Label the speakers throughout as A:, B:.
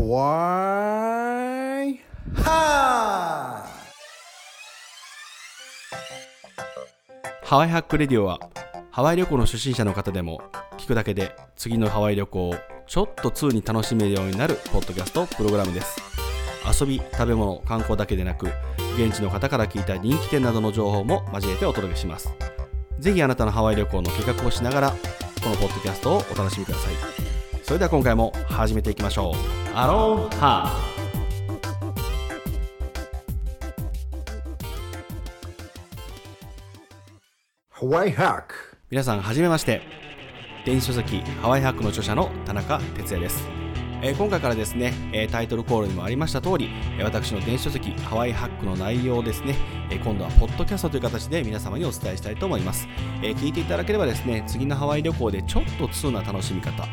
A: Hawaii Ha!
B: ハワイハックレディオはハワイ旅行の初心者の方でも聞くだけで次のハワイ旅行をちょっと通に楽しめるようになるポッドキャストプログラムです。遊び食べ物観光だけでなく現地の方から聞いた人気店などの情報も交えてお届けします。ぜひあなたのハワイ旅行の計画をしながらこのポッドキャストをお楽しみください。それでは今回も始めていきましょう。アロンハ
A: ハワイハック。
B: 皆さんはじめまして。電子書籍ハワイハックの著者の田中哲也です、えー今回からですね、えータイトルコールにもありました通りえー私の電子書籍ハワイハックの内容をですね、えー今度はポッドキャストという形で皆様にお伝えしたいと思います、えー聞いていただければですね次のハワイ旅行でちょっと通な楽しみ方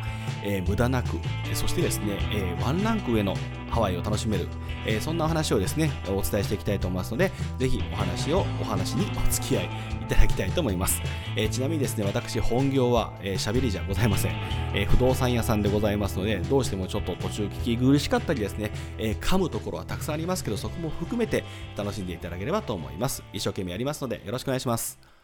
B: えー無駄なく、そしてですね、えーワンランク上のハワイを楽しめる、えーそんなお話をですね、お伝えしていきたいと思いますので、ぜひお話を、お話にお付き合いいただきたいと思います。えーちなみにですね、私、本業は喋、えー喋りじゃございません、えー不動産屋さんでございますので、どうしてもちょっと途中聞き苦しかったりですね、えー噛むところはたくさんありますけど、そこも含めて楽しんでいただければと思います。一生懸命やりますので、よろしくお願いします。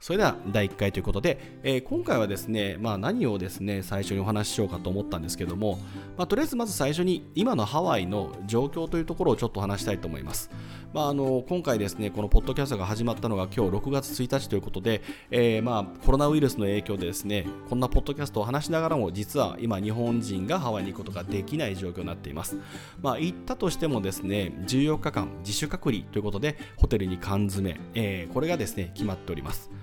B: それでは第1回ということで、えー今回はですね、まあ、何をですね最初にお話ししようかと思ったんですけども、まあ、とりあえずまず最初に今のハワイの状況というところをちょっと話したいと思います。まあ、あの今回ですねこのポッドキャストが始まったのが今日6月1日ということで、えーまあ、コロナウイルスの影響でですねこんなポッドキャストを話しながらも実は今日本人がハワイに行くことができない状況になっています。まあ、行ったとしてもですね14日間自主隔離ということでホテルに缶詰、えーこれがですね決まっております。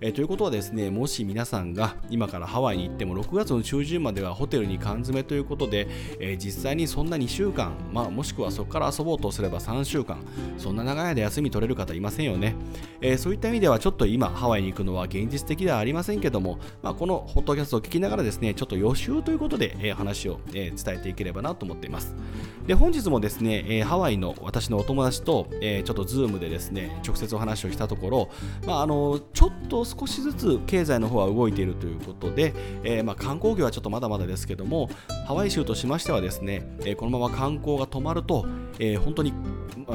B: えーということはですねもし皆さんが今からハワイに行っても6月の中旬まではホテルに缶詰ということで、えー実際にそんな2週間、まあ、もしくはそこから遊ぼうとすれば3週間そんな長い間休み取れる方いませんよね、えーそういった意味ではちょっと今ハワイに行くのは現実的ではありませんけども、まあ、このホットキャストを聞きながらですねちょっと予習ということで、え話を、え伝えていければなと思っています。で本日もですね、えハワイの私のお友達と、えちょっとズームでですね直接お話をしたところ、まあ、あのちょっと少しずつ経済の方は動いているということで、えーま、観光業はちょっとまだまだですけどもハワイ州としましてはですね、えーこのまま観光が止まると、えー本当に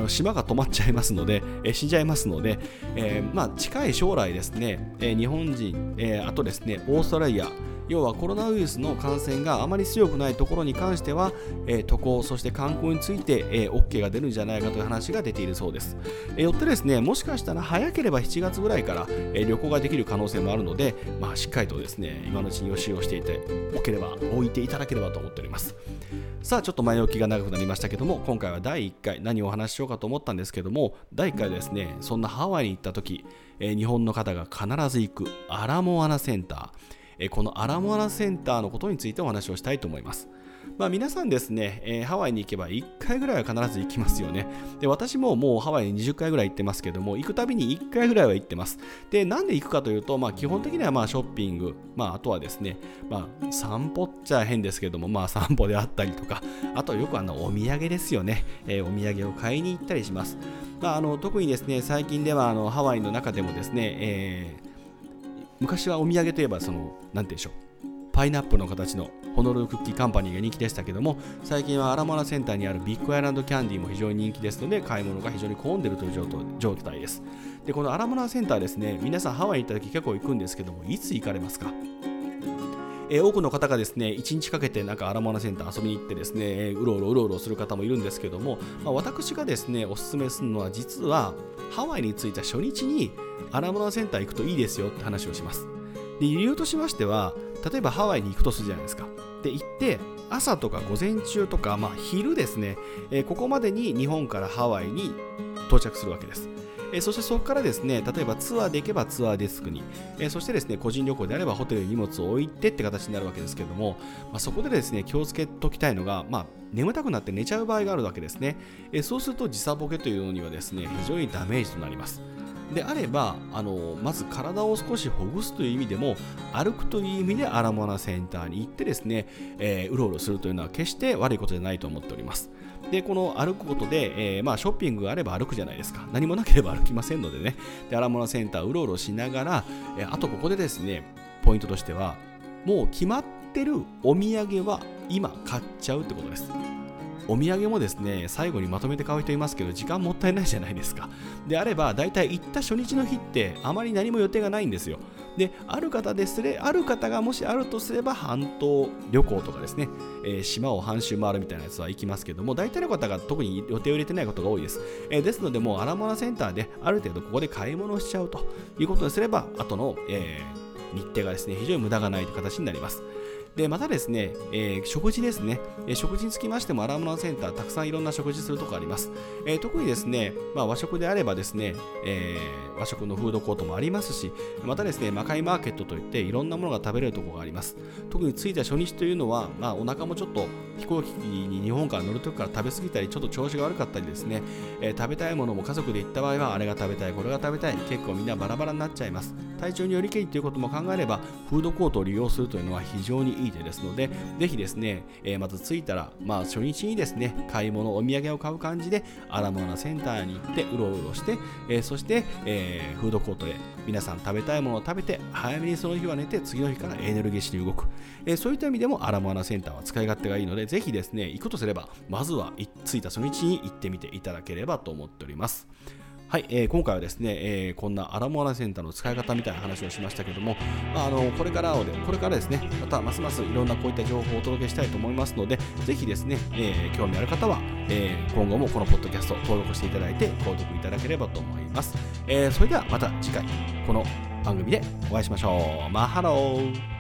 B: 島が止まっちゃいますので、え死んじゃいますので、えまあ、近い将来ですね、え日本人、えあとですねオーストラリア要はコロナウイルスの感染があまり強くないところに関しては、えー渡航そして観光について、えー OK が出るんじゃないかという話が出ているそうです、えーよってですねもしかしたら早ければ7月ぐらいから、えー旅行ができる可能性もあるので、まあ、しっかりとですね今のうちに予習をしていておければ置いていただければと思っております。さあちょっと前置きが長くなりましたけども今回は第1回何をお話ししようかと思ったんですけども第1回ですねそんなハワイに行った時、えー日本の方が必ず行くアラモアナセンター。このアラモアナセンターのことについてお話をしたいと思います。まあ、皆さんですね、えーハワイに行けば1回ぐらいは必ず行きますよね。で、私ももうハワイに20回ぐらい行ってますけども、行くたびに1回ぐらいは行ってます。で、なんで行くかというと、まあ、基本的にはまあショッピング、まあ、あとはですね、まあ、散歩っちゃ変ですけども、まあ、散歩であったりとか、あとはよくあのお土産ですよね、えーお土産を買いに行ったりします。まあ、あの特にですね、最近ではあのハワイの中でもですね、えー昔はお土産といえばその何て言うんでしょう。パイナップルの形のホノルルクッキーカンパニーが人気でしたけども最近はアラモナセンターにあるビッグアイランドキャンディーも非常に人気ですので買い物が非常に混んでるという状態状態です。でこのアラモナセンターですね皆さんハワイに行った時結構行くんですけどもいつ行かれますか？え多くの方がですね1日かけてなんかアラモアナセンター遊びに行ってですね、えうろうろうろうろする方もいるんですけども、まあ、私がですねおすすめするのは実はハワイに着いた初日にアラモアナセンター行くといいですよって話をします。理由としましては例えばハワイに行くとするじゃないですか。で行って朝とか午前中とか、まあ、昼ですね、えーここまでに日本からハワイに到着するわけです。えそしてそこからですね例えばツアーで行けばツアーデスクに、えそしてですね個人旅行であればホテルに荷物を置いてって形になるわけですけども、まあ、そこでですね気をつけときたいのが、まあ、眠たくなって寝ちゃう場合があるわけですね、えそうすると時差ボケというのにはですね非常にダメージとなります。であればあのまず体を少しほぐすという意味でも歩くという意味でアラモナセンターに行ってですね、えーうろうろするというのは決して悪いことじゃないと思っております。でこの歩くことで、えーまあ、ショッピングがあれば歩くじゃないですか。何もなければ歩きませんのでね。でアラモナセンターうろうろしながら、えーあとここでですねポイントとしてはもう決まってるお土産は今買っちゃうってことです。お土産もですね最後にまとめて買う人いますけど時間もったいないじゃないですか。であれば大体行った初日の日ってあまり何も予定がないんですよ。である方ですれある方がもしあるとすれば半島旅行とかですね、えー、島を半周回るみたいなやつは行きますけども大体の方が特に予定を入れてないことが多いです、えー、ですのでもうアラモアナセンターである程度ここで買い物をしちゃうということにすれば後の、えー、日程がですね非常に無駄がないという形になります。でまたですね、えー、食事ですね、えー、食事につきましてもアラモナセンターたくさんいろんな食事するとこあります、えー、特にですね、まあ、和食であればですね、え和食のフードコートもありますしまたですね魔界マーケットといっていろんなものが食べれるとこがあります。特に着いた初日というのは、まあ、お腹もちょっと飛行機に日本から乗るときから食べ過ぎたりちょっと調子が悪かったりですね、え食べたいものも家族で行った場合はあれが食べたいこれが食べたい結構みんなバラバラになっちゃいます。体調によりけりということも考えればフードコートを利用するというのは非常にいい手ですのでぜひですね、えー、まず着いたら、まあ、初日にですね、買い物、お土産を買う感じで、アラモアナセンターに行って、うろうろして、えー、そして、えー、フードコートで皆さん食べたいものを食べて、早めにその日は寝て、次の日からエネルギッシュに動く。えー、そういった意味でも、アラモアナセンターは使い勝手がいいので、ぜひですね、行くとすれば、まずは着いた初日に行ってみていただければと思っております。はい、えー、今回はですね、えー、こんなアラモアナセンターの使い方みたいな話をしましたけども、まあ、あのこれからでこれからですね、またますますいろんなこういった情報をお届けしたいと思いますので、ぜひですね、えー、興味ある方は、えー、今後もこのポッドキャスト登録していただいて購読いただければと思います。えー、それではまた次回、この番組でお会いしましょう。マハロー